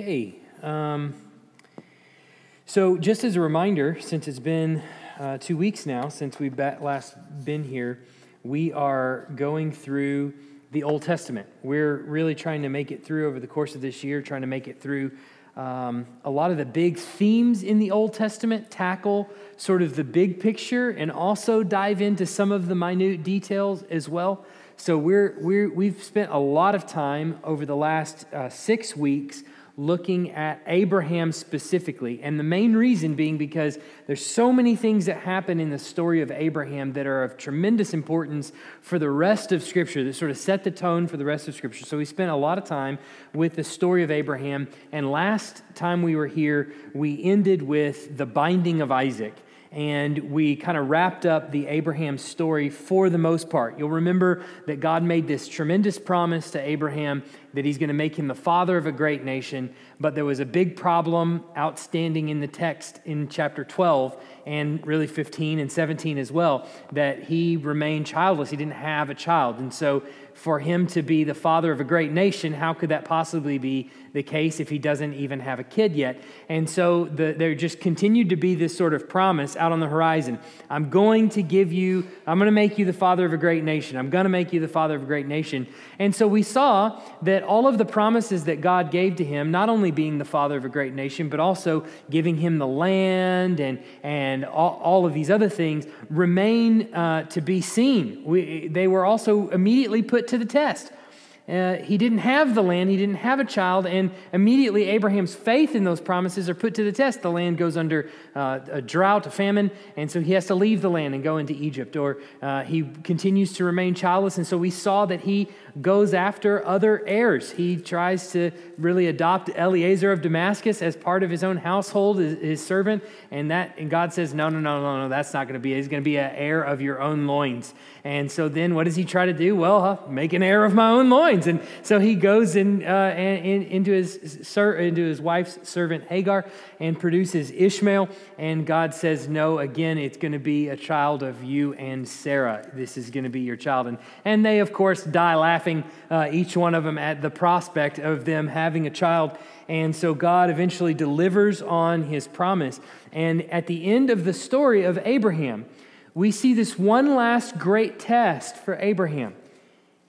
Okay. Um, so, just as a reminder, since it's been uh, two weeks now since we've last been here, we are going through the Old Testament. We're really trying to make it through over the course of this year, trying to make it through um, a lot of the big themes in the Old Testament, tackle sort of the big picture, and also dive into some of the minute details as well. So, we're, we're, we've spent a lot of time over the last uh, six weeks looking at Abraham specifically. And the main reason being because there's so many things that happen in the story of Abraham that are of tremendous importance for the rest of Scripture, that sort of set the tone for the rest of Scripture. So we spent a lot of time with the story of Abraham. And last time we were here, we ended with the binding of Isaac and we kind of wrapped up the Abraham story for the most part. You'll remember that God made this tremendous promise to Abraham that he's going to make him the father of a great nation, but there was a big problem outstanding in the text in chapter 12 and really 15 and 17 as well that he remained childless. He didn't have a child. And so for him to be the father of a great nation, how could that possibly be the case if he doesn't even have a kid yet? And so the, there just continued to be this sort of promise out on the horizon. I'm going to give you, I'm going to make you the father of a great nation. I'm going to make you the father of a great nation. And so we saw that all of the promises that God gave to him, not only being the father of a great nation, but also giving him the land and, and all, all of these other things, remain uh, to be seen. We, they were also immediately put to the test. Uh, he didn't have the land, he didn't have a child, and immediately Abraham's faith in those promises are put to the test. The land goes under uh, a drought, a famine, and so he has to leave the land and go into Egypt, or uh, he continues to remain childless. And so we saw that he goes after other heirs. He tries to really adopt Eliezer of Damascus as part of his own household, his, servant, and that and God says, no, no, no, no, no, that's not going to be. He's going to be an heir of your own loins. And so then, what does he try to do? Well, make an heir of my own loins. And so he goes in, uh, in, into his into his wife's servant Hagar and produces Ishmael. And God says, no, again, it's going to be a child of you and Sarah. This is going to be your child. And and they of course die laughing, uh, each one of them at the prospect of them having a child. And so God eventually delivers on his promise. And at the end of the story of Abraham, we see this one last great test for Abraham.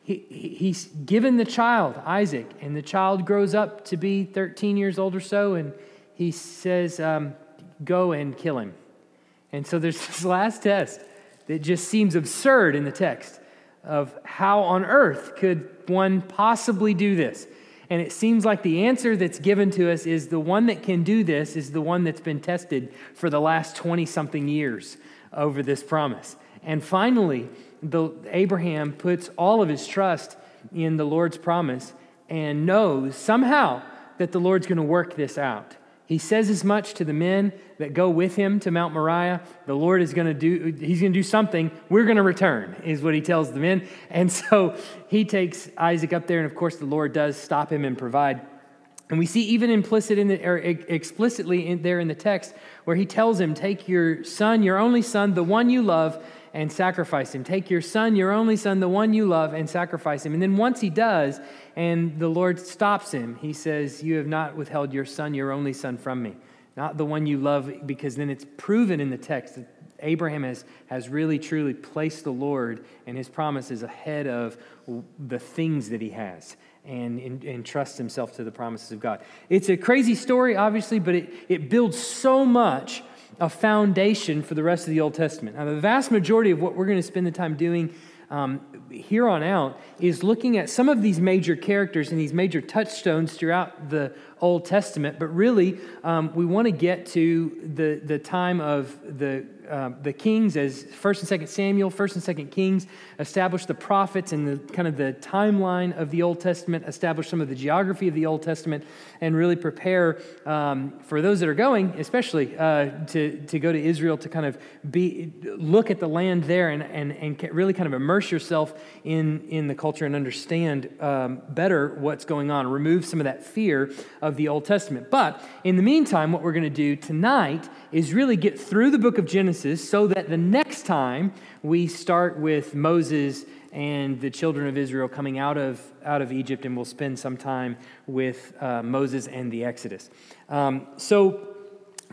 He, he's given the child, Isaac, and the child grows up to be 13 years old or so, and he says, um, Go and kill him. And so there's this last test that just seems absurd in the text of how on earth could one possibly do this? And it seems like the answer that's given to us is the one that can do this is the one that's been tested for the last 20 something years over this promise. And finally, the, Abraham puts all of his trust in the Lord's promise and knows somehow that the Lord's going to work this out. He says as much to the men that go with him to Mount Moriah. The Lord is going to do, he's going to do something. We're going to return, is what he tells the men. And so he takes Isaac up there, and of course, the Lord does stop him and provide. And we see even implicit in the, or explicitly in there in the text where he tells him, Take your son, your only son, the one you love, and sacrifice him. Take your son, your only son, the one you love, and sacrifice him. And then once he does, and the Lord stops him. He says, You have not withheld your son, your only son, from me. Not the one you love, because then it's proven in the text that Abraham has, has really truly placed the Lord and his promises ahead of the things that he has and, trusts himself to the promises of God. It's a crazy story, obviously, but it, it builds so much a foundation for the rest of the Old Testament. Now, the vast majority of what we're going to spend the time doing um, here on out is looking at some of these major characters and these major touchstones throughout the Old Testament, but really um, we want to get to the, the time of the, uh, the kings as 1st and 2nd Samuel, 1st and 2nd Kings, establish the prophets and the kind of the timeline of the Old Testament, establish some of the geography of the Old Testament, and really prepare um, for those that are going, especially uh, to, to go to Israel to kind of be, look at the land there and, and, and really kind of immerse yourself in, in the culture and understand um, better what's going on, remove some of that fear of the Old Testament. But in the meantime, what we're going to do tonight is really get through the book of Genesis so that the next time we start with Moses and the children of Israel coming out of, out of Egypt, and we'll spend some time with uh, Moses and the Exodus. Um, so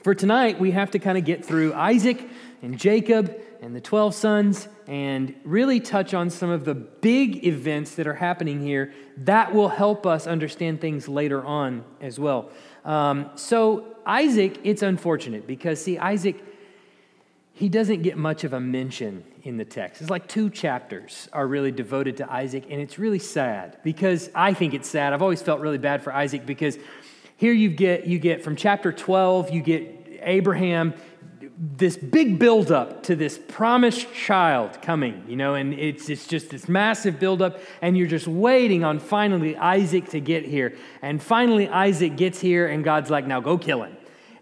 for tonight, we have to kind of get through Isaac and Jacob and the 12 sons and really touch on some of the big events that are happening here that will help us understand things later on as well. Um, so, Isaac, it's unfortunate because, see, Isaac, he doesn't get much of a mention in the text. It's like two chapters are really devoted to Isaac, and it's really sad because I think it's sad. I've always felt really bad for Isaac because here you get, you get from chapter 12, you get Abraham this big buildup to this promised child coming, you know, and it's, it's just this massive buildup, and you're just waiting on finally Isaac to get here. And finally, Isaac gets here, and God's like, now go kill him.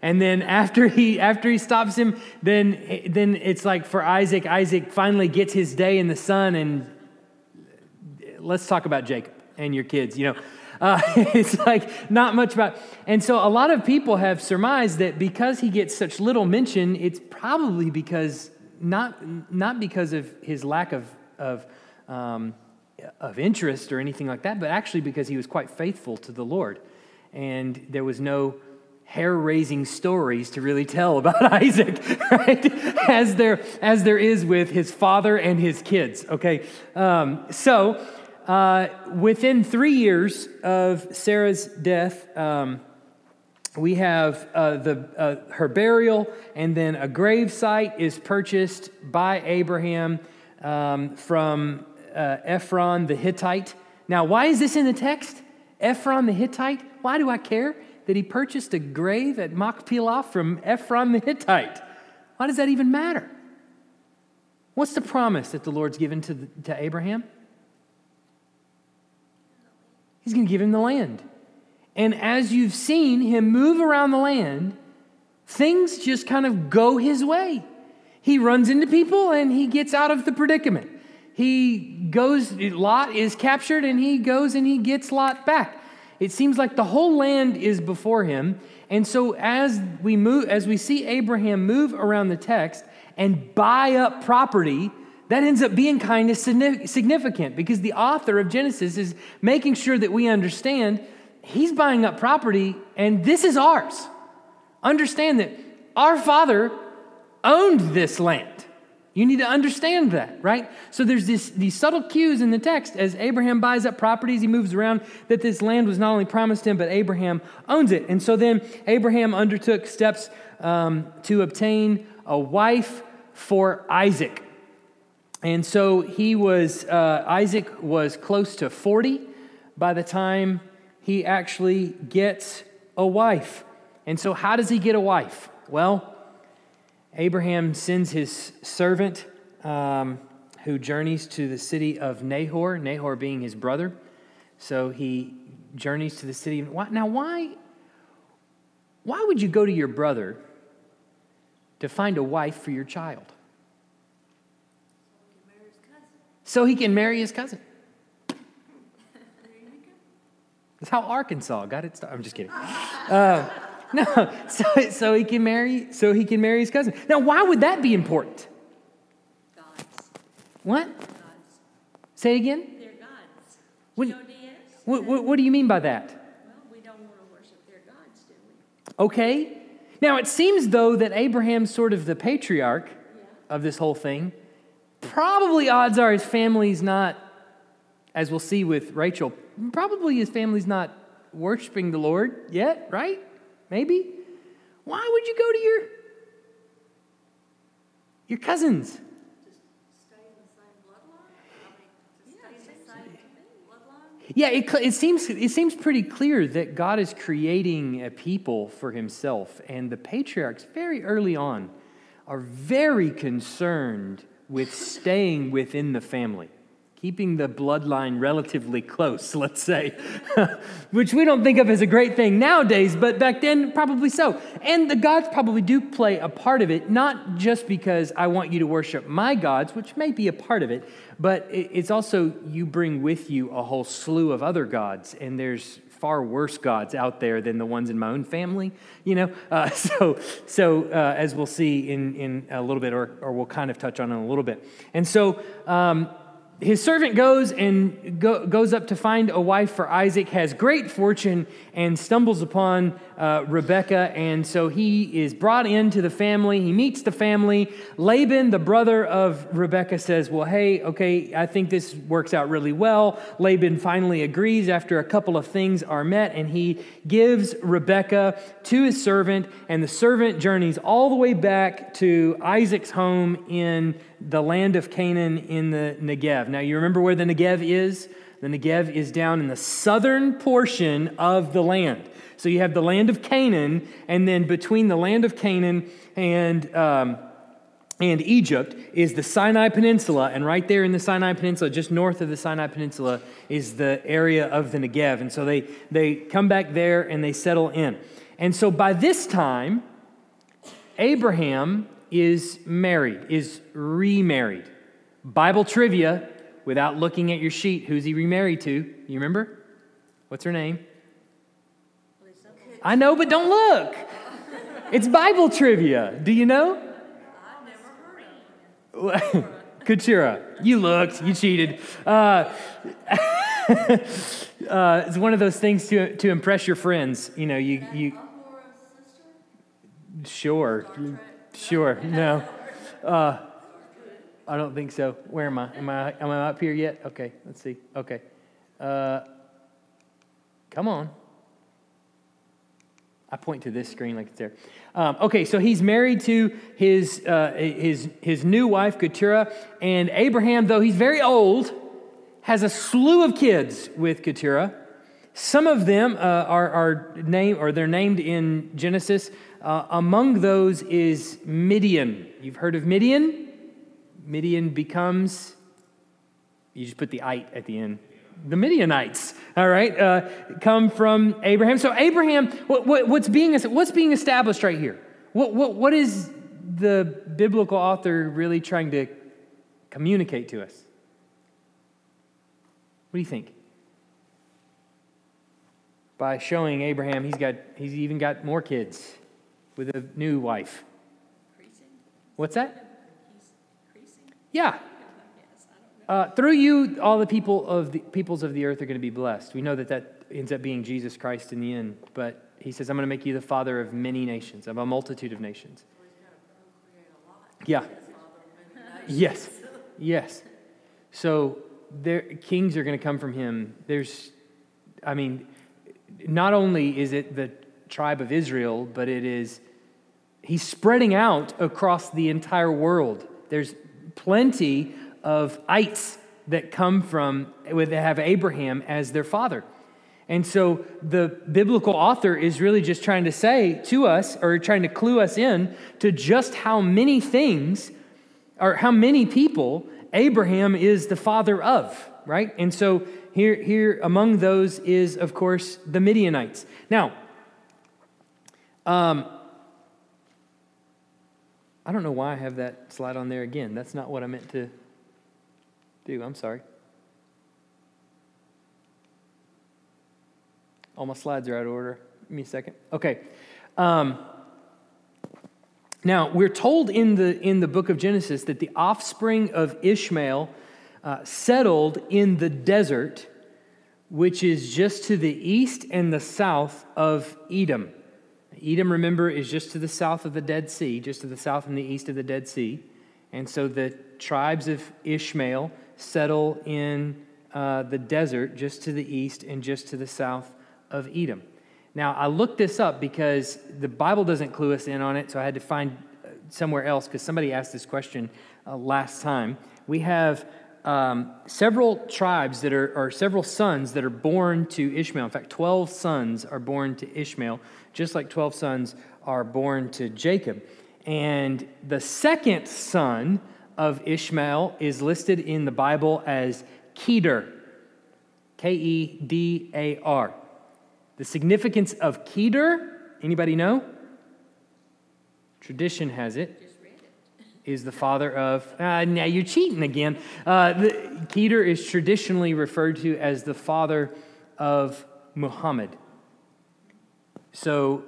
And then after he after he stops him, then then it's like for Isaac, Isaac finally gets his day in the sun, and let's talk about Jacob and your kids. You know, uh, it's like not much about. And so a lot of people have surmised that because he gets such little mention, it's probably because not not because of his lack of of um, of interest or anything like that, but actually because he was quite faithful to the Lord, and there was no hair raising stories to really tell about Isaac, right? As there, as there is with his father and his kids, okay? Um, so, uh, within three years of Sarah's death, um, we have uh, the, uh, her burial, and then a grave site is purchased by Abraham um, from uh, Ephron the Hittite. Now, why is this in the text? Ephron the Hittite? Why do I care that he purchased a grave at Machpelah from Ephron the Hittite? Why does that even matter? What's the promise that the Lord's given to, the, to Abraham? He's going to give him the land. And as you've seen him move around the land, things just kind of go his way. He runs into people and he gets out of the predicament. He goes, Lot is captured and he goes and he gets Lot back. It seems like the whole land is before him. And so as we move, as we see Abraham move around the text and buy up property, that ends up being kind of significant because the author of Genesis is making sure that we understand he's buying up property and this is ours. Understand that our father owned this land. You need to understand that, right? So there's this, these subtle cues in the text as Abraham buys up properties, he moves around, that this land was not only promised him, but Abraham owns it. And so then Abraham undertook steps um, to obtain a wife for Isaac. And so he was, uh, Isaac was close to 40 by the time he actually gets a wife. And so, how does he get a wife? Well, Abraham sends his servant um, who journeys to the city of Nahor, Nahor being his brother. So he journeys to the city. Now, why, why would you go to your brother to find a wife for your child? so he can marry his cousin. That's how Arkansas got it started. I'm just kidding. Uh, no, so, so he can marry so he can marry his cousin. Now, why would that be important? Gods. What? Gods. Say again. They're gods. What, what, what, what do you mean by that? Well, we don't want to worship their gods, do we? Okay. Now, it seems though that Abraham's sort of the patriarch Yeah. of this whole thing. Probably odds are his family's not, as we'll see with Rachel, probably his family's not worshiping the Lord yet, right? Maybe. Why would you go to your your cousins? Yeah, it, it, seems, it seems pretty clear that God is creating a people for himself, and the patriarchs, very early on, are very concerned with staying within the family, keeping the bloodline relatively close, let's say, which we don't think of as a great thing nowadays, but back then, probably so. And the gods probably do play a part of it, not just because I want you to worship my gods, which may be a part of it, but it's also you bring with you a whole slew of other gods, and there's far worse gods out there than the ones in my own family, you know? Uh, so, so uh, as we'll see in, in a little bit, or, or we'll kind of touch on in a little bit. And so, um, his servant goes and go, goes up to find a wife for Isaac, has great fortune, and stumbles upon uh, Rebekah. And so he is brought into the family. He meets the family. Laban, the brother of Rebekah, says, Well, hey, okay, I think this works out really well. Laban finally agrees after a couple of things are met, and he gives Rebekah to his servant. And the servant journeys all the way back to Isaac's home in the land of Canaan in the Negev. Now, you remember where the Negev is? The Negev is down in the southern portion of the land. So you have the land of Canaan, and then between the land of Canaan and um, and Egypt is the Sinai Peninsula, and right there in the Sinai Peninsula, just north of the Sinai Peninsula, is the area of the Negev. And so they, they come back there and they settle in. And so by this time, Abraham is married, is remarried. Bible trivia, without looking at your sheet, who's he remarried to? You remember? What's her name? I know, but don't look. It's Bible trivia. Do you know? Keturah. You looked, you cheated. Uh, uh, it's one of those things to, to impress your friends. You know, you, you. Sure. Sure. No. Uh, I don't think so. Where am I? Am I, am I up here yet? Okay, let's see. Okay. Uh, come on. I point to this screen like it's there. Um, okay, so he's married to his, uh, his, his new wife, Keturah, and Abraham, though he's very old, has a slew of kids with Keturah. Some of them uh, are, are named, or they're named in Genesis. Uh, among those is Midian. You've heard of Midian? Midian becomes, you just put the ite at the end the Midianites, all right, uh, come from Abraham. So, Abraham, what, what, what's, being, what's being established right here? What, what, what is the biblical author really trying to communicate to us? What do you think? By showing Abraham, he's, got, he's even got more kids with a new wife. What's that? Yeah, uh, through you, all the people of the peoples of the earth are going to be blessed. We know that that ends up being Jesus Christ in the end, but he says, "I'm going to make you the father of many nations, of a multitude of nations." Yeah. Yes. Yes. So there, kings are going to come from him. There's, I mean, not only is it the tribe of Israel, but it is, he's spreading out across the entire world. There's plenty of ites that come from, that have Abraham as their father. And so the biblical author is really just trying to say to us, or trying to clue us in to just how many things, or how many people Abraham is the father of, right? And so here, here among those is, of course, the Midianites. Now, um, I don't know why I have that slide on there again. That's not what I meant to do. I'm sorry. All my slides are out of order. Give me a second. Okay. Um, now, we're told in the, in the book of Genesis that the offspring of Ishmael uh, settled in the desert, which is just to the east and the south of Edom. Edom, remember, is just to the south of the Dead Sea, just to the south and the east of the Dead Sea. And so the tribes of Ishmael settle in uh, the desert just to the east and just to the south of Edom. Now, I looked this up because the Bible doesn't clue us in on it, so I had to find uh, somewhere else because somebody asked this question uh, last time. We have um, several tribes that are, or several sons that are born to Ishmael. In fact, 12 sons are born to Ishmael, just like 12 sons are born to Jacob. And the second son of Ishmael is listed in the Bible as Kedar, K E D A R. The significance of Kedar, anybody know? Tradition has it, is the father of, uh, now you're cheating again. Uh, the, Kedar is traditionally referred to as the father of Muhammad. So,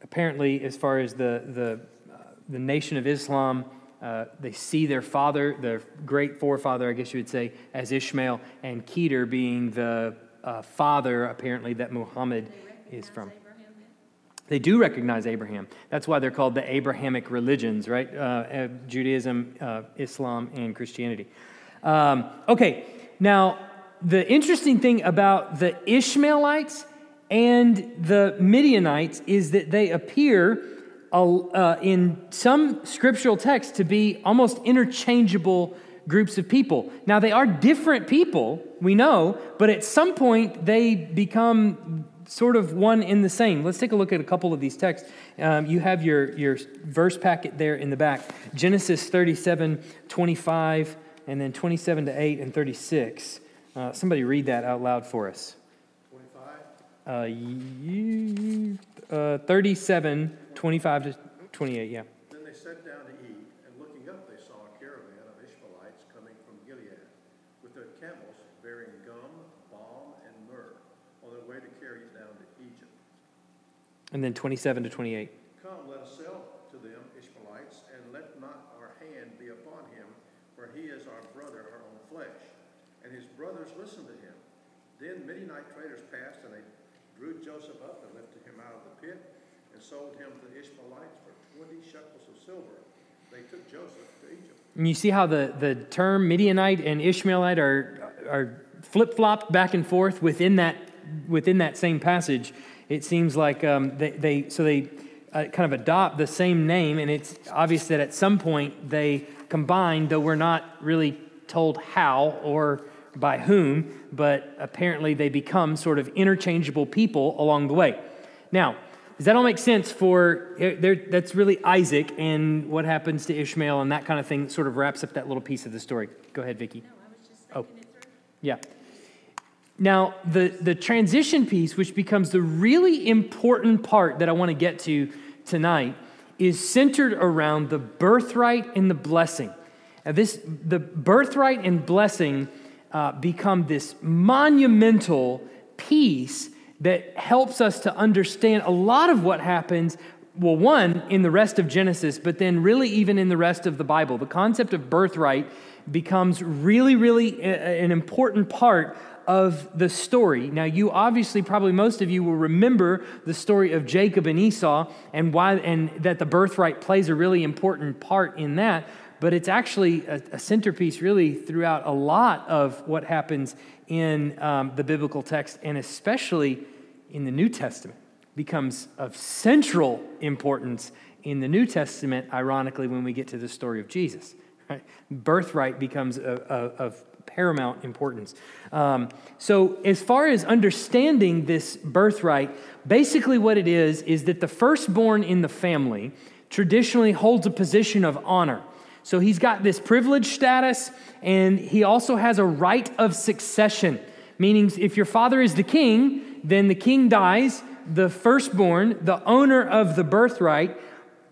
apparently, as far as the, the, uh, the nation of Islam, uh, they see their father, their great forefather, I guess you would say, as Ishmael, and Kedar being the uh, father, apparently, that Muhammad is from. They do recognize Abraham. That's why they're called the Abrahamic religions, right? Uh, uh, Judaism, uh, Islam, and Christianity. Um, okay, now the interesting thing about the Ishmaelites and the Midianites is that they appear uh, in some scriptural texts to be almost interchangeable groups of people. Now, they are different people, we know, but at some point they become sort of one in the same. Let's take a look at a couple of these texts. Um, you have your, your verse packet there in the back Genesis 37, 25, and then 27 to 8 and 36. Uh, somebody read that out loud for us. 25? Uh, you, uh, 37, 25 to 28, yeah. Then they sat down to eat, and looking up, they saw a caravan of Ishmaelites coming from Gilead, with their camels bearing gum, balm, and myrrh, on their way to carry it down to Egypt. And then 27 to 28. Come, let us sell to them, Ishmaelites, and let not our hand be upon him, for he is our brother, our own flesh. And his brothers listened to him. Then Midianite traders passed, and they drew Joseph up and lifted him out of the pit, and sold him to Ishmaelites for twenty shekels of silver. They took Joseph. And you see how the, the term Midianite and Ishmaelite are, are flip flopped back and forth within that, within that same passage. It seems like um, they, they, so they uh, kind of adopt the same name, and it's obvious that at some point they combine, though we're not really told how or by whom, but apparently they become sort of interchangeable people along the way. Now, does that all make sense for there, that's really Isaac and what happens to Ishmael and that kind of thing that sort of wraps up that little piece of the story? Go ahead, Vicki. No, I was just Oh. it. Yeah. Now, the, the transition piece, which becomes the really important part that I want to get to tonight, is centered around the birthright and the blessing. Now, this, the birthright and blessing uh, become this monumental piece that helps us to understand a lot of what happens well, one, in the rest of Genesis, but then really even in the rest of the Bible. The concept of birthright becomes really, really an important part of the story. Now, you obviously, probably most of you will remember the story of Jacob and Esau and why, and that the birthright plays a really important part in that. But it's actually a, a centerpiece, really, throughout a lot of what happens in um, the biblical text, and especially in the New Testament becomes of central importance in the New Testament, ironically, when we get to the story of Jesus. Right? Birthright becomes a, a, of paramount importance. Um, so, as far as understanding this birthright, basically what it is is that the firstborn in the family traditionally holds a position of honor. So, he's got this privileged status, and he also has a right of succession, meaning if your father is the king, then the king dies, the firstborn, the owner of the birthright,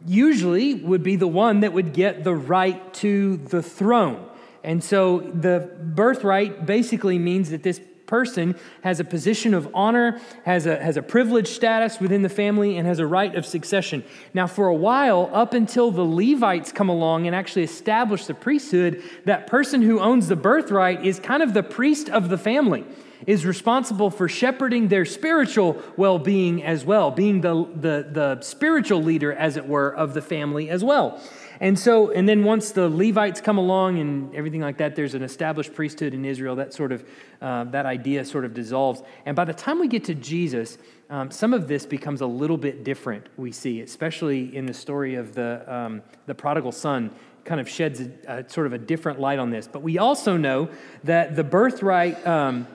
usually would be the one that would get the right to the throne. And so the birthright basically means that this person has a position of honor, has a, has a privileged status within the family, and has a right of succession. Now, for a while, up until the Levites come along and actually establish the priesthood, that person who owns the birthright is kind of the priest of the family is responsible for shepherding their spiritual well being as well, being the, the, the spiritual leader, as it were, of the family as well. And so, and then once the Levites come along and everything like that, there's an established priesthood in Israel. That sort of, uh, that idea sort of dissolves. And by the time we get to Jesus, um, some of this becomes a little bit different. We see, especially in the story of the um, the prodigal son, kind of sheds a, a, sort of a different light on this. But we also know that the birthright. Um,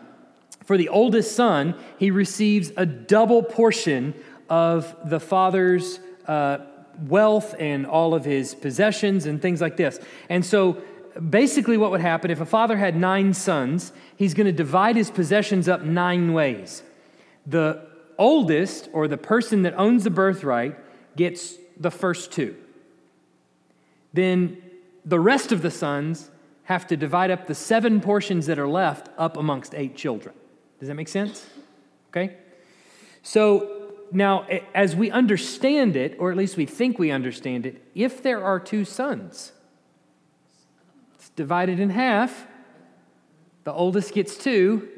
for the oldest son, he receives a double portion of the father's uh, wealth and all of his possessions and things like this. And so basically, what would happen if a father had nine sons, he's going to divide his possessions up nine ways. The oldest, or the person that owns the birthright, gets the first two. Then the rest of the sons have to divide up the seven portions that are left up amongst eight children. Does that make sense? Okay? So now, as we understand it, or at least we think we understand it, if there are two sons, it's divided in half. The oldest gets two,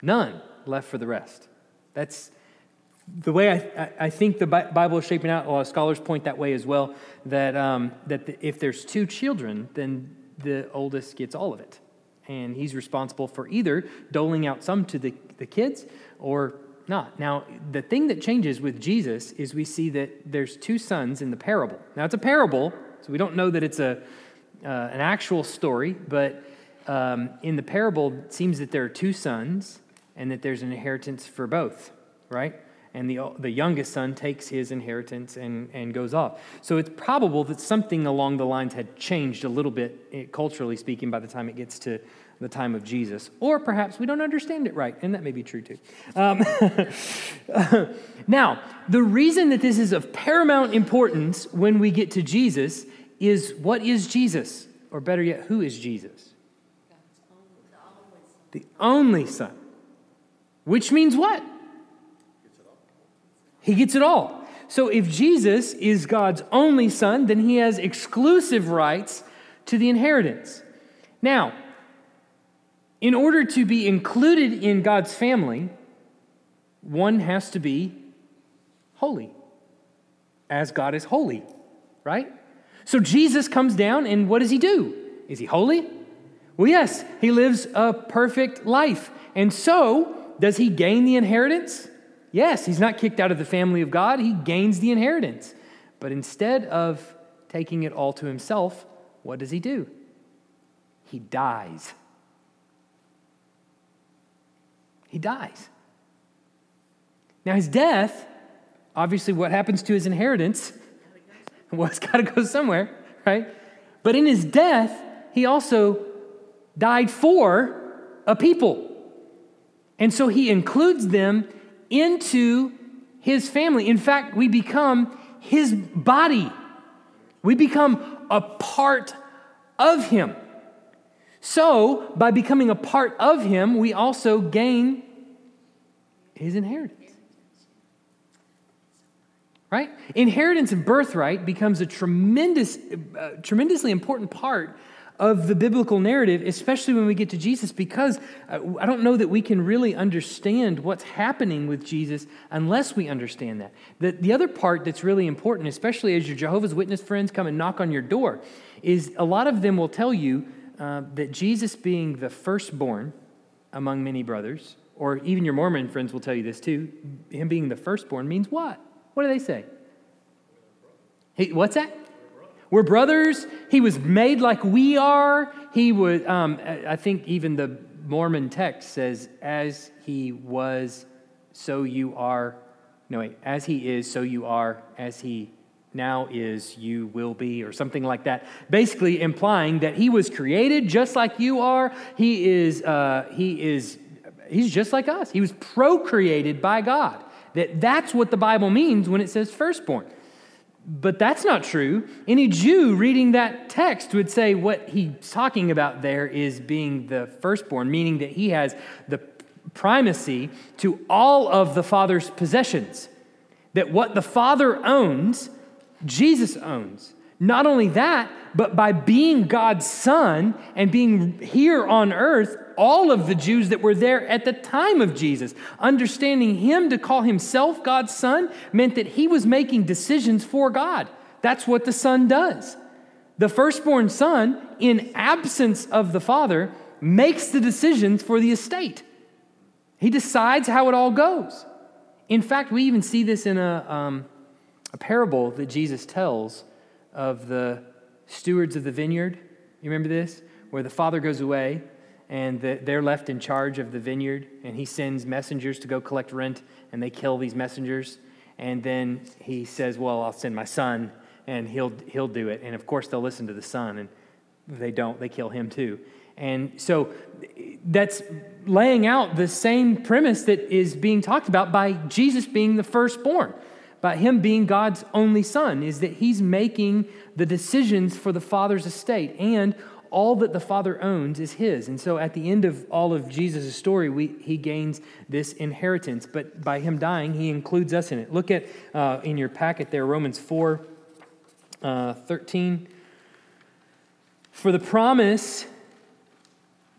none left for the rest. That's the way I, I think the Bible is shaping out. A lot of scholars point that way as well. That um, that the, if there's two children, then the oldest gets all of it, and he's responsible for either doling out some to the, the kids or not. Now, the thing that changes with Jesus is we see that there's two sons in the parable. Now, it's a parable, so we don't know that it's a uh, an actual story, but um, in the parable, it seems that there are two sons and that there's an inheritance for both, right? And the, the youngest son takes his inheritance and, and goes off. So it's probable that something along the lines had changed a little bit, eh, culturally speaking, by the time it gets to the time of Jesus. Or perhaps we don't understand it right, and that may be true too. Um, now, the reason that this is of paramount importance when we get to Jesus is what is Jesus? Or better yet, who is Jesus? The only Son. Which means what? He gets it all. So if Jesus is God's only son, then he has exclusive rights to the inheritance. Now, in order to be included in God's family, one has to be holy, as God is holy, right? So Jesus comes down, and what does he do? Is he holy? Well, yes, he lives a perfect life. And so, does he gain the inheritance? Yes, he's not kicked out of the family of God, he gains the inheritance. But instead of taking it all to himself, what does he do? He dies. He dies. Now, his death, obviously, what happens to his inheritance? Well, it's got to go somewhere, right? But in his death, he also died for a people. And so he includes them into his family. In fact, we become his body, we become a part of him. So, by becoming a part of him, we also gain his inheritance. Right? Inheritance and birthright becomes a tremendous, uh, tremendously important part of the biblical narrative, especially when we get to Jesus, because uh, I don't know that we can really understand what's happening with Jesus unless we understand that. The, the other part that's really important, especially as your Jehovah's Witness friends come and knock on your door, is a lot of them will tell you uh, that Jesus being the firstborn among many brothers, or even your Mormon friends will tell you this too, him being the firstborn means what? What do they say? Hey, what's that? We're brothers. He was made like we are. He would, um, I think even the Mormon text says, as he was, so you are. No, wait, as he is, so you are. As he now is, you will be, or something like that. Basically implying that he was created just like you are. He is, uh, he is, he's just like us. He was procreated by God. That that's what the Bible means when it says firstborn. But that's not true. Any Jew reading that text would say what he's talking about there is being the firstborn, meaning that he has the primacy to all of the Father's possessions. That what the Father owns, Jesus owns. Not only that, but by being God's Son and being here on earth, all of the Jews that were there at the time of Jesus. Understanding him to call himself God's son meant that he was making decisions for God. That's what the son does. The firstborn son, in absence of the father, makes the decisions for the estate. He decides how it all goes. In fact, we even see this in a, um, a parable that Jesus tells of the stewards of the vineyard. You remember this? Where the father goes away and they're left in charge of the vineyard, and he sends messengers to go collect rent, and they kill these messengers. And then he says, Well, I'll send my son, and he'll, he'll do it. And of course, they'll listen to the son, and they don't, they kill him too. And so that's laying out the same premise that is being talked about by Jesus being the firstborn, by him being God's only son, is that he's making the decisions for the father's estate. And all that the Father owns is his. And so at the end of all of Jesus' story, we, he gains this inheritance. But by him dying, he includes us in it. Look at uh, in your packet there, Romans 4 uh, 13. For the promise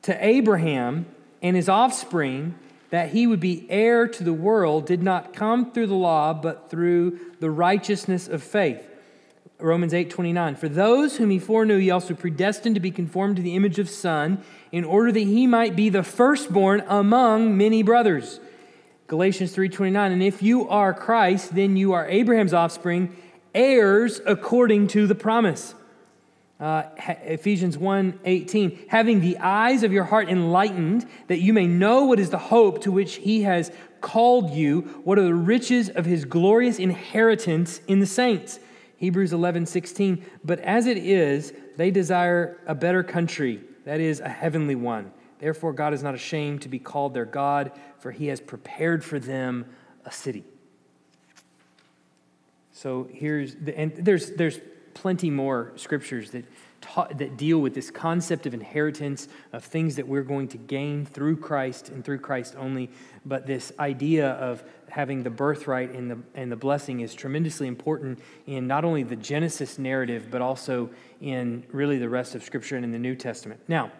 to Abraham and his offspring that he would be heir to the world did not come through the law, but through the righteousness of faith. Romans 8 29. For those whom he foreknew, he also predestined to be conformed to the image of Son, in order that he might be the firstborn among many brothers. Galatians 3:29 and if you are Christ then you are Abraham's offspring heirs according to the promise uh, Ephesians 1 18, having the eyes of your heart enlightened, that you may know what is the hope to which he has called you, what are the riches of his glorious inheritance in the saints. Hebrews 11 16, but as it is, they desire a better country, that is, a heavenly one. Therefore, God is not ashamed to be called their God, for he has prepared for them a city. So here's the, and there's, there's plenty more scriptures that, that deal with this concept of inheritance, of things that we're going to gain through Christ and through Christ only. But this idea of having the birthright and the, and the blessing is tremendously important in not only the Genesis narrative, but also in really the rest of Scripture and in the New Testament. Now,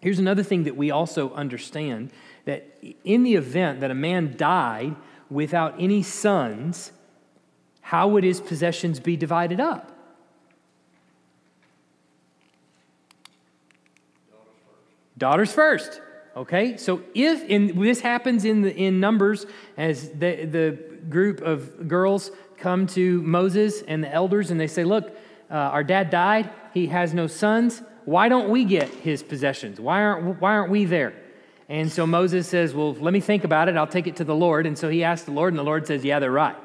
here's another thing that we also understand that in the event that a man died without any sons, how would his possessions be divided up? Daughters first. Okay? So if in, this happens in, the, in Numbers, as the, the group of girls come to Moses and the elders and they say, Look, uh, our dad died, he has no sons. Why don't we get his possessions? Why aren't, why aren't we there? And so Moses says, Well, let me think about it. I'll take it to the Lord. And so he asks the Lord, and the Lord says, Yeah, they're right.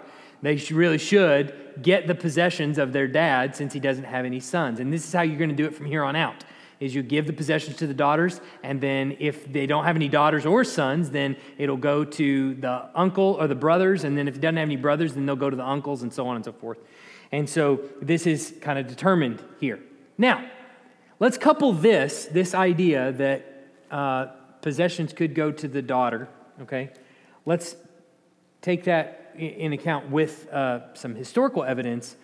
They really should get the possessions of their dad since he doesn't have any sons. And this is how you're going to do it from here on out is you give the possessions to the daughters, and then if they don't have any daughters or sons, then it'll go to the uncle or the brothers, and then if it doesn't have any brothers, then they'll go to the uncles, and so on and so forth. And so this is kind of determined here. Now, let's couple this, this idea that uh, possessions could go to the daughter, okay? Let's take that in account with uh, some historical evidence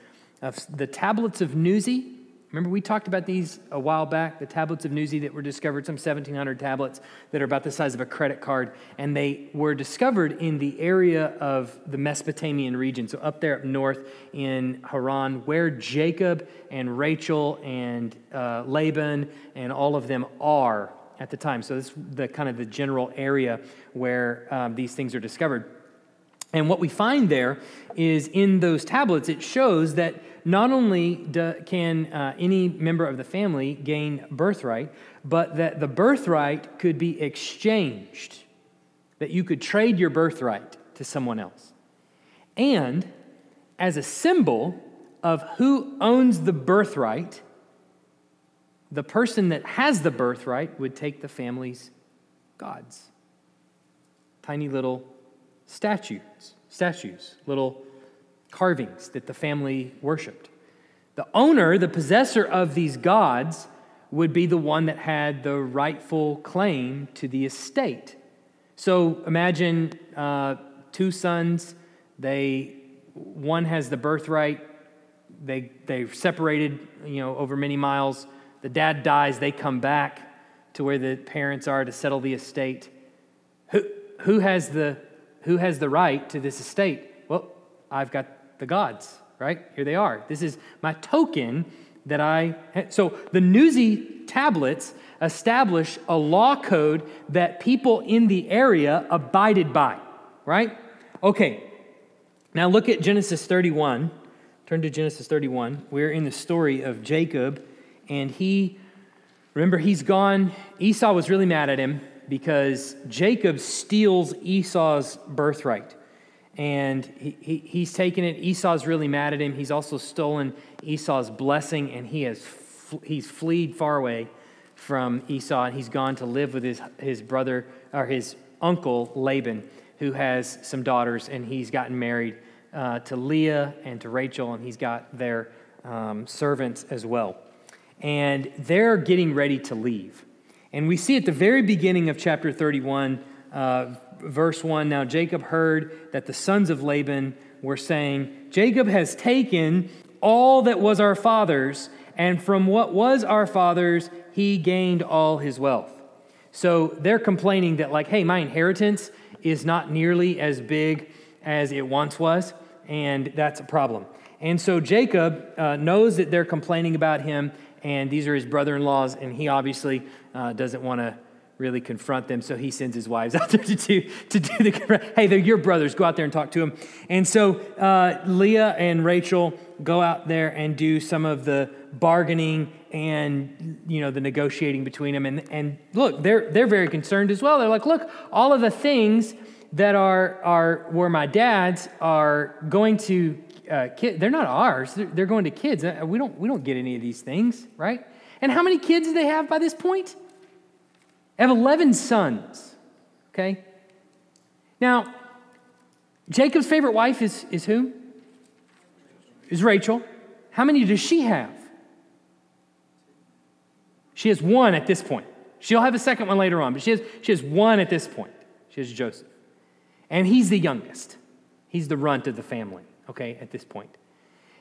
of the tablets of Nuzi Remember, we talked about these a while back, the tablets of Nuzi that were discovered, some 1,700 tablets that are about the size of a credit card, and they were discovered in the area of the Mesopotamian region, so up there up north in Haran, where Jacob and Rachel and uh, Laban and all of them are at the time. So this is the kind of the general area where um, these things are discovered. And what we find there is in those tablets, it shows that not only do, can uh, any member of the family gain birthright, but that the birthright could be exchanged, that you could trade your birthright to someone else. And as a symbol of who owns the birthright, the person that has the birthright would take the family's gods. Tiny little statues, statues, little carvings that the family worshiped. The owner, the possessor of these gods, would be the one that had the rightful claim to the estate. So imagine uh, two sons, they, one has the birthright, they, they've separated you know, over many miles. The dad dies, they come back to where the parents are to settle the estate. Who, who, has the, who has the right to this estate? Well, I've got the gods, right? Here they are. This is my token that I. So the Nuzi tablets establish a law code that people in the area abided by, right? Okay, now look at Genesis 31. Turn to Genesis 31. We're in the story of Jacob, and he, remember, he's gone. Esau was really mad at him because Jacob steals Esau's birthright and he, he, he's taken it. Esau's really mad at him. He's also stolen Esau's blessing, and he has he's fleed far away from Esau, and he's gone to live with his, his brother or his uncle Laban, who has some daughters, and he's gotten married uh, to Leah and to Rachel, and he's got their um, servants as well. and they're getting ready to leave. And we see at the very beginning of chapter 31, uh, verse 1 Now Jacob heard that the sons of Laban were saying, Jacob has taken all that was our father's, and from what was our father's, he gained all his wealth. So they're complaining that, like, hey, my inheritance is not nearly as big as it once was, and that's a problem. And so Jacob uh, knows that they're complaining about him, and these are his brother in laws, and he obviously uh, doesn't want to really confront them, so he sends his wives out there to do, to do the, hey, they're your brothers, go out there and talk to them. And so uh, Leah and Rachel go out there and do some of the bargaining and you know the negotiating between them and, and look they're they're very concerned as well. They're like look all of the things that are are where my dads are going to uh, they're not ours. They're, they're going to kids. Uh, we don't we don't get any of these things right? And how many kids do they have by this point they have 11 sons okay now jacob's favorite wife is is who is rachel how many does she have she has one at this point. She'll have a second one later on, but she has, she has one at this point. She has Joseph. And he's the youngest. He's the runt of the family, okay, at this point.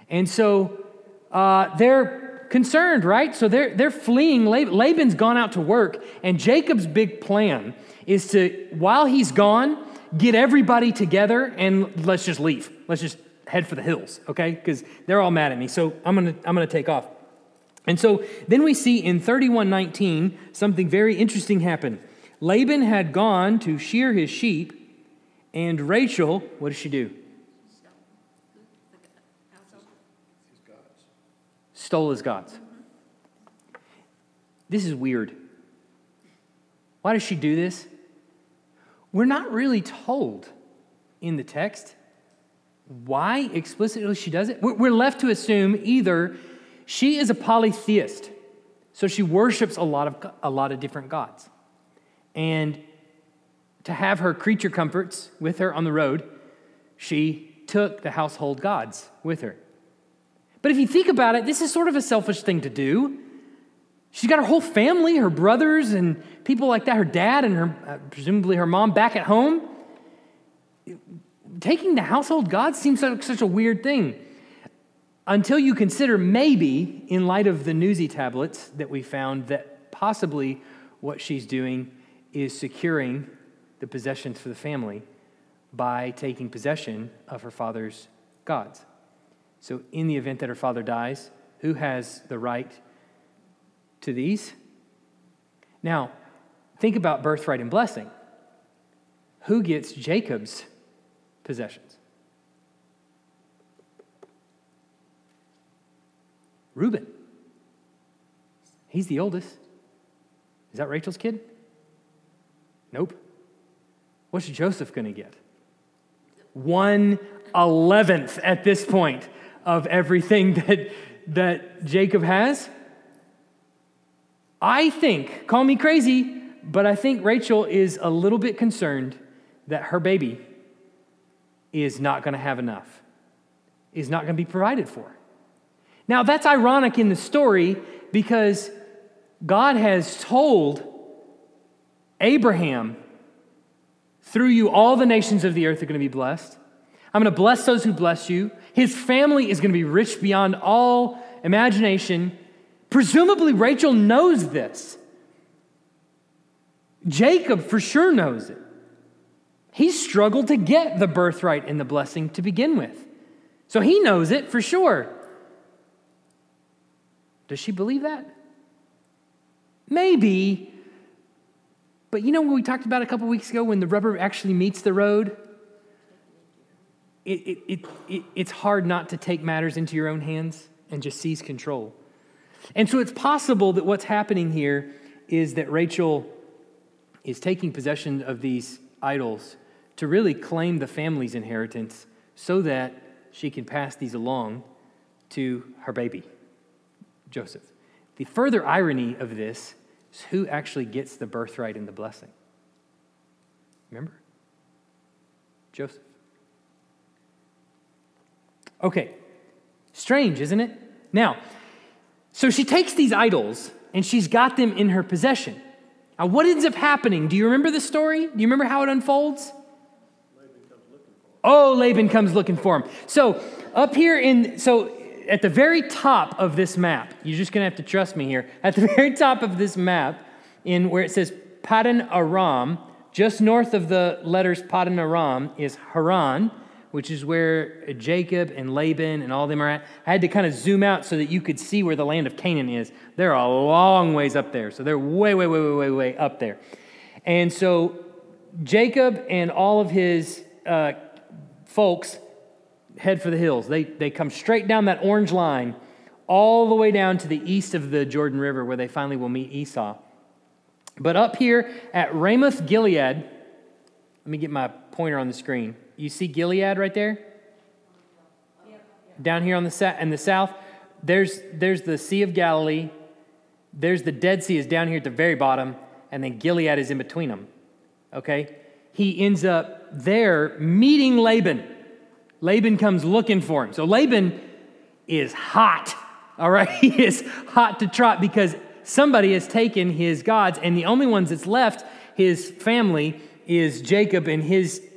And so uh, they're concerned, right? So they're, they're fleeing. Laban's gone out to work, and Jacob's big plan is to, while he's gone, get everybody together and let's just leave. Let's just head for the hills, okay? Because they're all mad at me. So I'm gonna, I'm gonna take off. And so then we see in 3119 something very interesting happen. Laban had gone to shear his sheep, and Rachel, what does she do? Stole his gods. This is weird. Why does she do this? We're not really told in the text why explicitly she does it. We're left to assume either she is a polytheist, so she worships a lot of, a lot of different gods. And to have her creature comforts with her on the road, she took the household gods with her. But if you think about it, this is sort of a selfish thing to do. She's got her whole family, her brothers, and people like that, her dad and her, uh, presumably her mom, back at home. Taking the household gods seems like such a weird thing until you consider maybe, in light of the Nuzi tablets that we found, that possibly what she's doing is securing the possessions for the family by taking possession of her father's gods. So, in the event that her father dies, who has the right to these? Now, think about birthright and blessing. Who gets Jacob's possessions? Reuben. He's the oldest. Is that Rachel's kid? Nope. What's Joseph going to get? One eleventh at this point of everything that, that Jacob has. I think, call me crazy, but I think Rachel is a little bit concerned that her baby is not going to have enough, is not going to be provided for. Now, that's ironic in the story because God has told Abraham, through you, all the nations of the earth are going to be blessed. I'm going to bless those who bless you. His family is going to be rich beyond all imagination. Presumably, Rachel knows this. Jacob for sure knows it. He struggled to get the birthright and the blessing to begin with. So he knows it for sure. Does she believe that? Maybe. But you know what we talked about a couple weeks ago when the rubber actually meets the road? It, it, it, it, it's hard not to take matters into your own hands and just seize control. And so it's possible that what's happening here is that Rachel is taking possession of these idols to really claim the family's inheritance so that she can pass these along to her baby. Joseph. The further irony of this is who actually gets the birthright and the blessing. Remember? Joseph. Okay. Strange, isn't it? Now, So she takes these idols and she's got them in her possession. Now, what ends up happening? Do you remember the story? Do you remember how it unfolds? Oh, Laban comes looking for him. So, up here in, so at the very top of this map, you're just going to have to trust me here. At the very top of this map, in where it says Paddan Aram, just north of the letters Paddan Aram is Haran, which is where Jacob and Laban and all of them are at. I had to kind of zoom out so that you could see where the land of Canaan is. They're a long ways up there. So they're way, way, way, way, way, way up there. And so Jacob and all of his uh, folks head for the hills. They, they come straight down that orange line all the way down to the east of the Jordan River where they finally will meet Esau. But up here at Ramoth Gilead, let me get my pointer on the screen. You see Gilead right there? Down here on the sa- in the south, there's, there's the Sea of Galilee. There's the Dead Sea is down here at the very bottom, and then Gilead is in between them. Okay? He ends up there meeting Laban. Laban comes looking for him. So Laban is hot. All right? He is hot to trot because somebody has taken his gods, and the only ones that's left, his family, is Jacob and his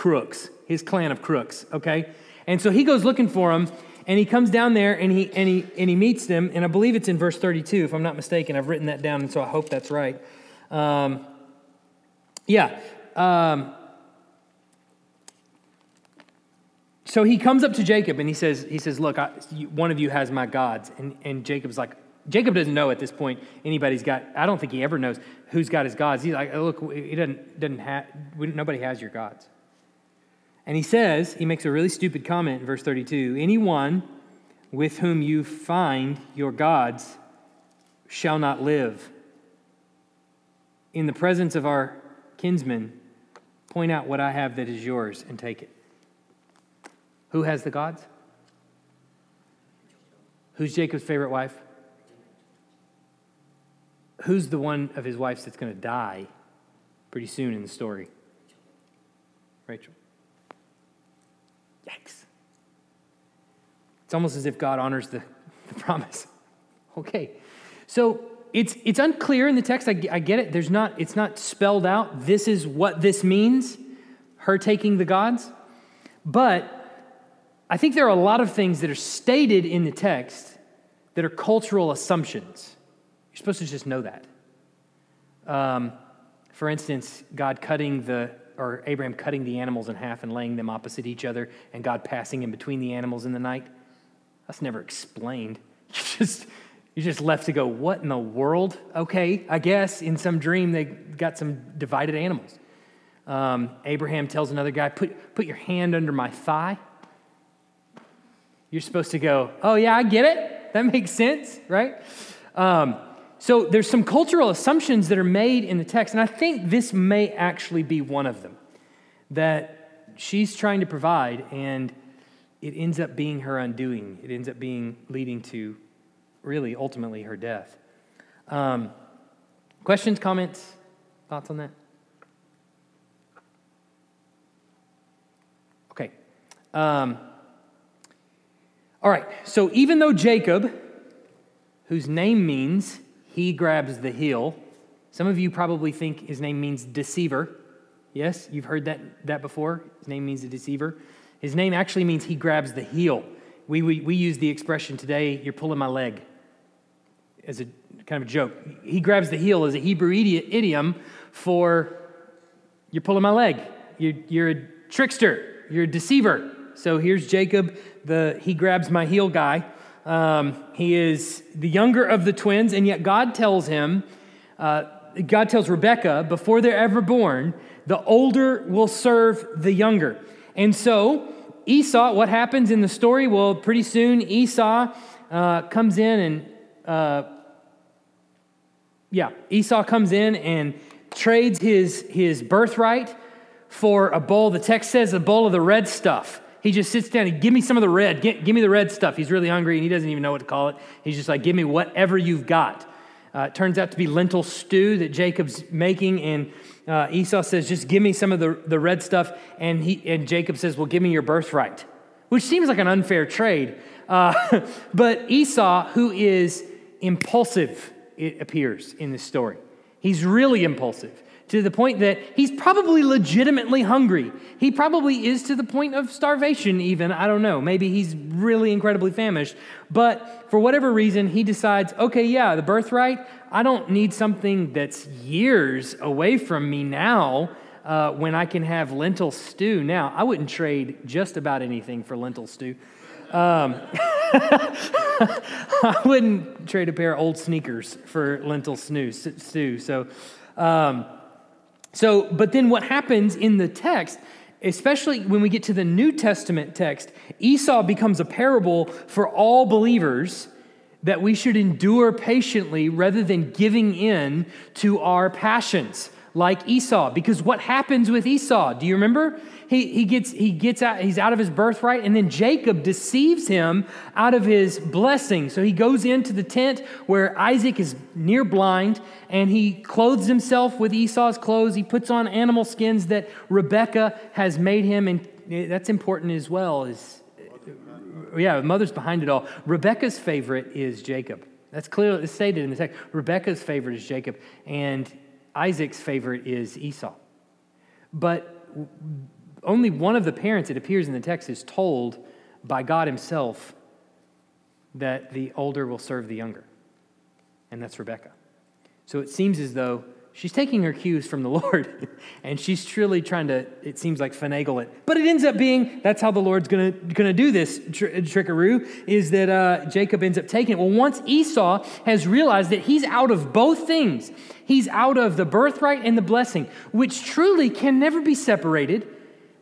crooks, his clan of crooks, okay? And so he goes looking for them, and he comes down there and he, and he, and he meets them, and I believe it's in verse 32, if I'm not mistaken. I've written that down, and so I hope that's right. Um, yeah. Um, so he comes up to Jacob and he says, he says Look, I, one of you has my gods. And, and Jacob's like, Jacob doesn't know at this point anybody's got, I don't think he ever knows who's got his gods. He's like, Look, he doesn't, doesn't have, nobody has your gods. And he says, he makes a really stupid comment in verse 32 Anyone with whom you find your gods shall not live. In the presence of our kinsmen, point out what I have that is yours and take it. Who has the gods? Who's Jacob's favorite wife? Who's the one of his wives that's going to die pretty soon in the story? Rachel. Yikes. It's almost as if God honors the, the promise. Okay. So it's, it's unclear in the text. I, I get it. There's not, it's not spelled out. This is what this means, her taking the gods. But I think there are a lot of things that are stated in the text that are cultural assumptions. You're supposed to just know that. Um, for instance, God cutting the, or Abraham cutting the animals in half and laying them opposite each other, and God passing in between the animals in the night. That's never explained. You just, you're just left to go, what in the world? Okay, I guess in some dream they got some divided animals. Um, Abraham tells another guy, put, put your hand under my thigh. You're supposed to go, oh, yeah, I get it. That makes sense, right? Um, so there's some cultural assumptions that are made in the text, and I think this may actually be one of them that she's trying to provide, and it ends up being her undoing. It ends up being leading to really ultimately her death. Um, questions, comments, thoughts on that? Okay. Um, all right, so even though Jacob, whose name means he grabs the heel, some of you probably think his name means deceiver. Yes, you've heard that, that before. His name means a deceiver. His name actually means he grabs the heel. We, we, we use the expression today, you're pulling my leg, as a kind of a joke. He grabs the heel as a Hebrew idiom for you're pulling my leg. You're, you're a trickster. You're a deceiver. So here's Jacob, the he grabs my heel guy. Um, he is the younger of the twins, and yet God tells him, uh, God tells Rebecca, before they're ever born, the older will serve the younger. And so Esau, what happens in the story? Well, pretty soon Esau uh, comes in and, uh, yeah, Esau comes in and trades his, his birthright for a bowl. The text says a bowl of the red stuff. He just sits down and give me some of the red. Give, give, me the red stuff. He's really hungry and he doesn't even know what to call it. He's just like, give me whatever you've got. Uh, it turns out to be lentil stew that Jacob's making, and uh, Esau says, just give me some of the, the red stuff. And, he, and Jacob says, well, give me your birthright. which seems like an unfair trade. Uh, but Esau, who is impulsive, it appears in this story. He's really impulsive to the point that he's probably legitimately hungry. He probably is to the point of starvation, even. I don't know. Maybe he's really incredibly famished. But for whatever reason, he decides okay, yeah, the birthright, I don't need something that's years away from me now. Uh, when I can have lentil stew now, I wouldn't trade just about anything for lentil stew. Um, I wouldn't trade a pair of old sneakers for lentil stew. So, um, so, but then what happens in the text, especially when we get to the New Testament text, Esau becomes a parable for all believers that we should endure patiently rather than giving in to our passions like Esau. Because what happens with Esau? Do you remember? He, he gets, he gets out, he's out of his birthright, and then Jacob deceives him out of his blessing. So he goes into the tent where Isaac is near blind, and he clothes himself with Esau's clothes. He puts on animal skins that Rebecca has made him, and that's important as well. Is yeah, mother's behind it all. Rebecca's favorite is Jacob. That's clearly stated in the text. Rebecca's favorite is Jacob, and Isaac's favorite is Esau. But only one of the parents, it appears in the text, is told by God Himself that the older will serve the younger, and that's Rebecca. So it seems as though she's taking her cues from the Lord, and she's truly trying to, it seems like, finagle it. But it ends up being that's how the Lord's gonna, gonna do this tr- trickaroo, is that uh, Jacob ends up taking it. Well, once Esau has realized that he's out of both things, he's out of the birthright and the blessing, which truly can never be separated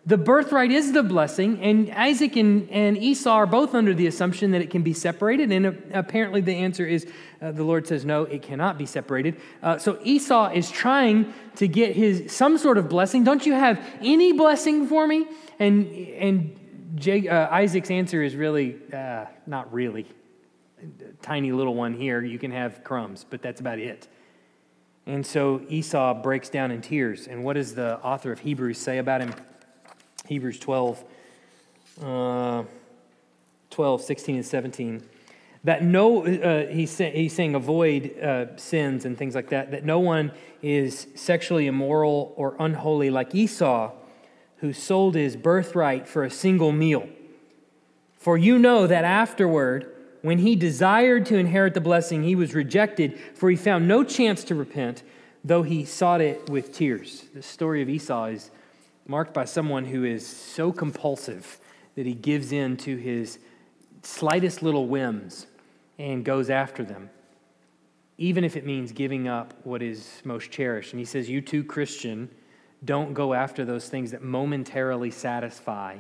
the birthright is the blessing, and Isaac and, and Esau are both under the assumption that it can be separated. And apparently, the answer is uh, the Lord says, no, it cannot be separated. Uh, so Esau is trying to get his some sort of blessing. Don't you have any blessing for me? And, and uh, Isaac's answer is really, uh, not really. Tiny little one here, you can have crumbs, but that's about it. And so Esau breaks down in tears. And what does the author of Hebrews say about him? Hebrews 12, uh, 12, 16, and 17. That no, uh, he's, he's saying avoid uh, sins and things like that, that no one is sexually immoral or unholy like Esau, who sold his birthright for a single meal. For you know that afterward, when he desired to inherit the blessing, he was rejected, for he found no chance to repent, though he sought it with tears. The story of Esau is marked by someone who is so compulsive that he gives in to his slightest little whims and goes after them, even if it means giving up what is most cherished. And he says, You too, Christian, don't go after those things that momentarily satisfy,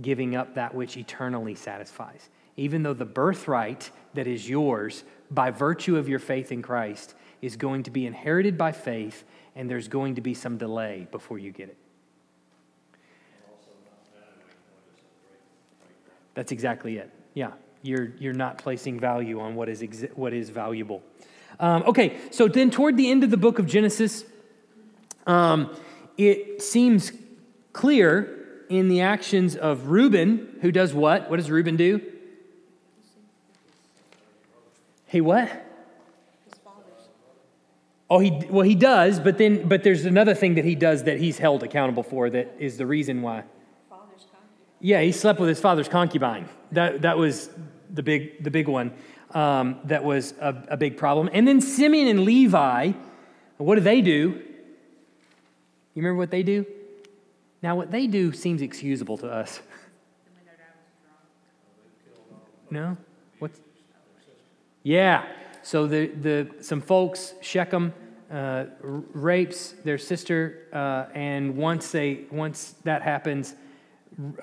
giving up that which eternally satisfies. Even though the birthright that is yours by virtue of your faith in Christ is going to be inherited by faith, and there's going to be some delay before you get it. That's exactly it. Yeah, you're, you're not placing value on what is, exi- what is valuable. Um, okay, so then toward the end of the book of Genesis, um, it seems clear in the actions of Reuben, who does what? What does Reuben do? Hey, what? His father's. Oh, he well he does, but then but there's another thing that he does that he's held accountable for that is the reason why. Yeah, he slept with his father's concubine. That, that was the big, the big one. Um, that was a, a big problem. And then Simeon and Levi, what do they do? You remember what they do? Now, what they do seems excusable to us. No? Yeah. So the, the, some folks, Shechem, uh, rapes their sister, uh, and once, they, once that happens,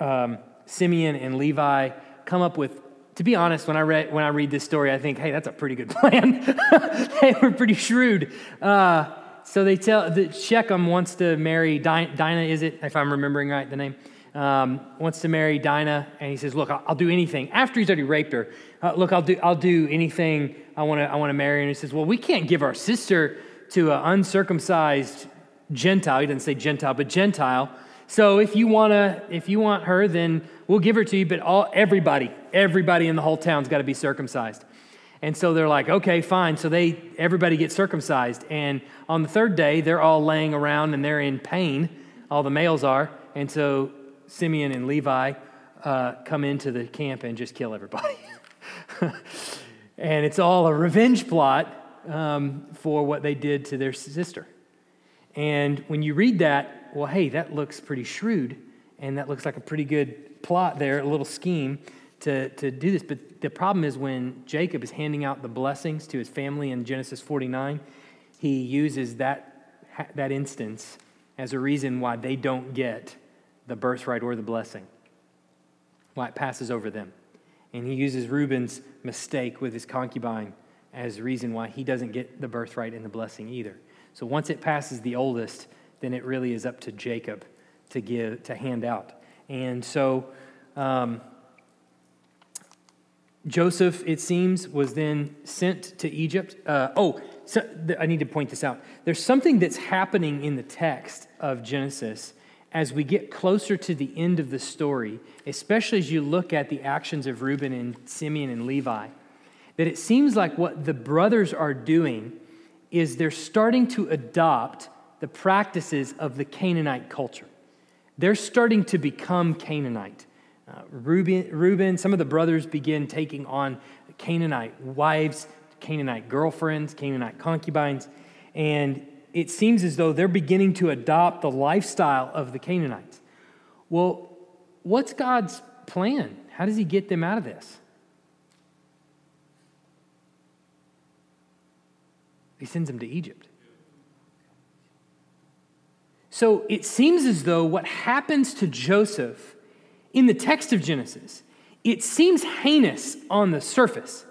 um, Simeon and Levi come up with. To be honest, when I read when I read this story, I think, hey, that's a pretty good plan. they were pretty shrewd. Uh, so they tell that Shechem wants to marry Dinah. Is it? If I'm remembering right, the name um, wants to marry Dinah, and he says, "Look, I'll, I'll do anything." After he's already raped her, uh, look, I'll do I'll do anything. I want to I want to marry her. And he says, "Well, we can't give our sister to an uncircumcised Gentile." He doesn't say Gentile, but Gentile So if you wanna, if you want her, then we'll give her to you. But all everybody, everybody in the whole town's got to be circumcised. And so they're like, okay, fine. So they everybody gets circumcised. And on the third day, they're all laying around and they're in pain. All the males are. And so Simeon and Levi uh, come into the camp and just kill everybody. and it's all a revenge plot um, for what they did to their sister. And when you read that, well, hey, that looks pretty shrewd, and that looks like a pretty good plot there, a little scheme to, to do this. But the problem is when Jacob is handing out the blessings to his family in Genesis 49, he uses that, that instance as a reason why they don't get the birthright or the blessing, why it passes over them. And he uses Reuben's mistake with his concubine as reason why he doesn't get the birthright and the blessing either. So once it passes the oldest, then it really is up to Jacob to give to hand out. And so um, Joseph, it seems, was then sent to Egypt. Uh, oh, so th- I need to point this out. There's something that's happening in the text of Genesis as we get closer to the end of the story, especially as you look at the actions of Reuben and Simeon and Levi, that it seems like what the brothers are doing is they're starting to adopt the practices of the Canaanite culture. They're starting to become Canaanite. Uh, Reuben, Reuben, some of the brothers begin taking on Canaanite wives, Canaanite girlfriends, Canaanite concubines, and it seems as though they're beginning to adopt the lifestyle of the Canaanites. Well, what's God's plan? How does He get them out of this? He sends them to Egypt. So it seems as though what happens to Joseph in the text of Genesis, it seems heinous on the surface.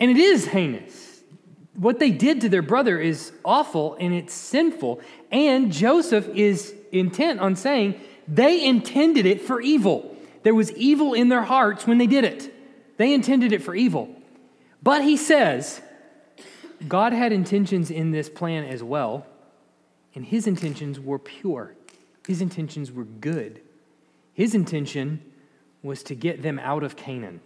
And it is heinous. What they did to their brother is awful and it's sinful. And Joseph is intent on saying they intended it for evil. There was evil in their hearts when they did it. They intended it for evil. But he says, God had intentions in this plan as well, and his intentions were pure. His intentions were good. His intention was to get them out of Canaan.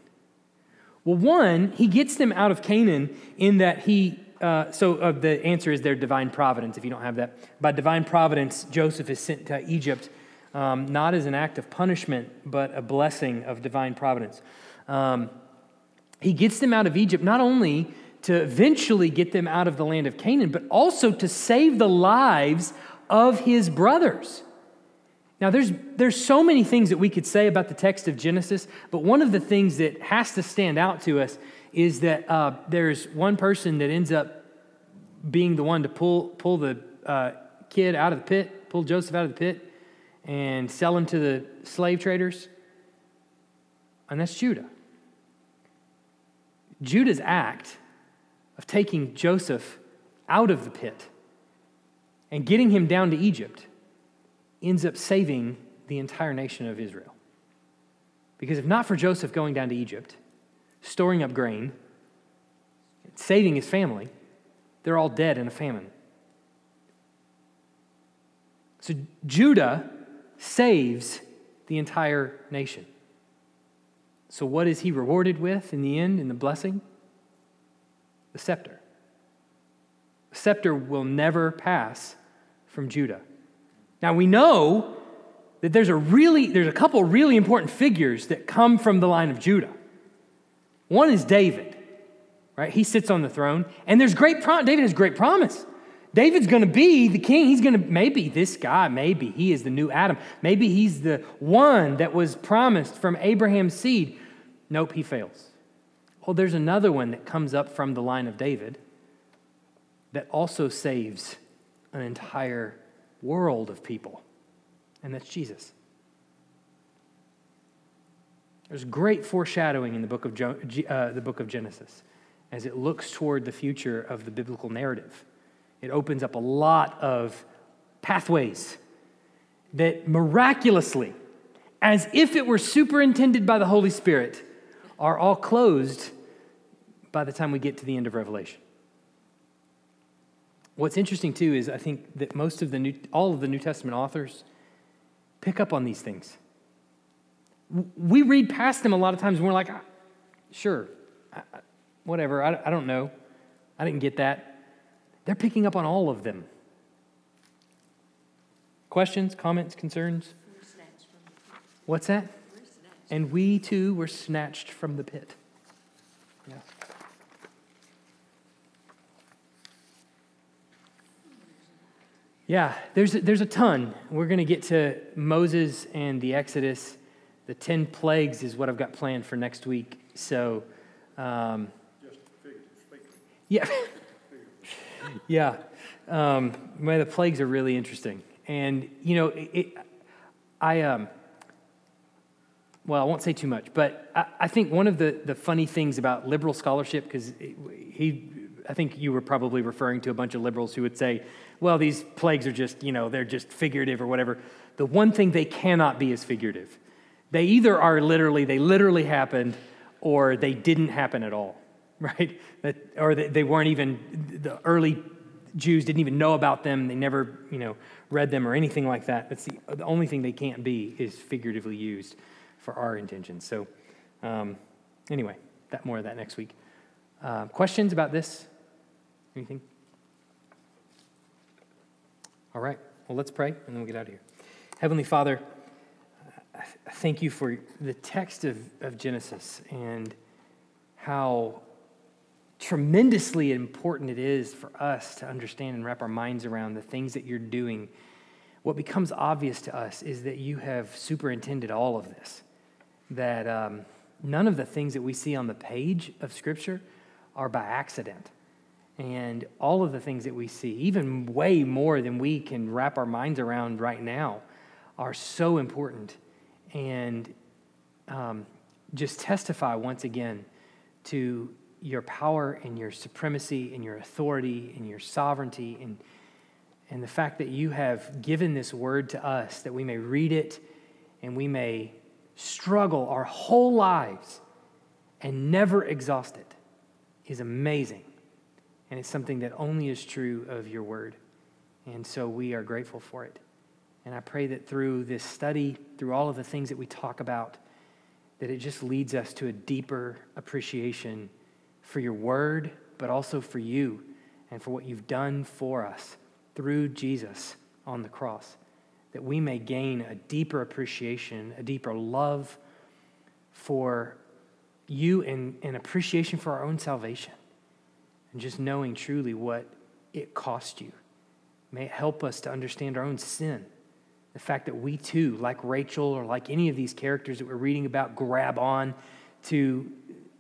Well, one, he gets them out of Canaan in that he, uh, so uh, the answer is their divine providence, if you don't have that. By divine providence, Joseph is sent to Egypt, um, not as an act of punishment, but a blessing of divine providence. Um, he gets them out of Egypt not only to eventually get them out of the land of Canaan, but also to save the lives of his brothers. Now, there's, there's so many things that we could say about the text of Genesis, but one of the things that has to stand out to us is that uh, there's one person that ends up being the one to pull, pull the uh, kid out of the pit, pull Joseph out of the pit, and sell him to the slave traders, and that's Judah. Judah's act of taking Joseph out of the pit and getting him down to Egypt ends up saving the entire nation of Israel. Because if not for Joseph going down to Egypt, storing up grain, saving his family, they're all dead in a famine. So Judah saves the entire nation. So, what is he rewarded with in the end, in the blessing? The scepter. The scepter will never pass from Judah. Now we know that there's a really there's a couple really important figures that come from the line of Judah. One is David, right? He sits on the throne, and there's great prom- David has great promise. David's going to be the king. He's going to maybe this guy, maybe he is the new Adam. Maybe he's the one that was promised from Abraham's seed. Nope, he fails. Well, there's another one that comes up from the line of David that also saves an entire world of people, and that's Jesus. There's great foreshadowing in the book of, uh, the book of Genesis as it looks toward the future of the biblical narrative. It opens up a lot of pathways that miraculously, as if it were superintended by the Holy Spirit, are all closed by the time we get to the end of Revelation. What's interesting too is I think that most of the new, all of the New Testament authors pick up on these things. We read past them a lot of times and we're like, ah, sure, whatever, I, I don't know. I didn't get that. They're picking up on all of them. Questions, comments, concerns? What's that? And we too were snatched from the pit. Yeah, there's, there's a ton. We're going to get to Moses and the Exodus. The 10 plagues is what I've got planned for next week. So, um, yeah. yeah. Um, man, the plagues are really interesting. And, you know, it, it, I, um, well, I won't say too much, but I, I think one of the, the funny things about liberal scholarship, because he, I think you were probably referring to a bunch of liberals who would say, well, these plagues are just, you know, they're just figurative or whatever. The one thing they cannot be is figurative. They either are literally, they literally happened, or they didn't happen at all, right? That, or they weren't even, the early Jews didn't even know about them. They never, you know, read them or anything like that. That's the, the only thing they can't be is figuratively used for our intentions. So, um, anyway, that more of that next week. Uh, questions about this? Anything? All right. Well, let's pray and then we'll get out of here. Heavenly Father, I thank you for the text of, of Genesis and how tremendously important it is for us to understand and wrap our minds around the things that you're doing. What becomes obvious to us is that you have superintended all of this, that um, none of the things that we see on the page of Scripture are by accident. And all of the things that we see, even way more than we can wrap our minds around right now, are so important and um, just testify once again to your power and your supremacy and your authority and your sovereignty and, and the fact that you have given this word to us that we may read it and we may struggle our whole lives and never exhaust it is amazing. And it's something that only is true of your word. And so we are grateful for it. And I pray that through this study, through all of the things that we talk about, that it just leads us to a deeper appreciation for your word, but also for you and for what you've done for us through Jesus on the cross. That we may gain a deeper appreciation, a deeper love for you and, and appreciation for our own salvation. And just knowing truly what it cost you. May it help us to understand our own sin the fact that we too, like Rachel or like any of these characters that we're reading about, grab on to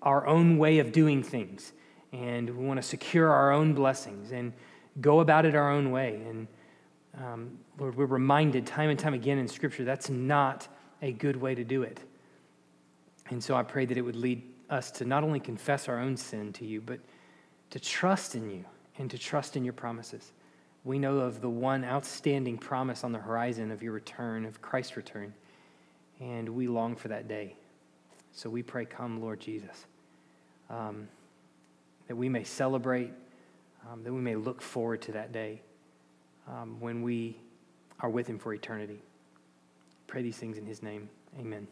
our own way of doing things. And we want to secure our own blessings and go about it our own way. And um, Lord, we're reminded time and time again in Scripture that's not a good way to do it. And so I pray that it would lead us to not only confess our own sin to you, but to trust in you and to trust in your promises we know of the one outstanding promise on the horizon of your return, of Christ's return, and we long for that day. So we pray, Come, Lord Jesus, um, that we may celebrate, um, that we may look forward to that day um, when we are with Him for eternity. Pray these things in His name. Amen.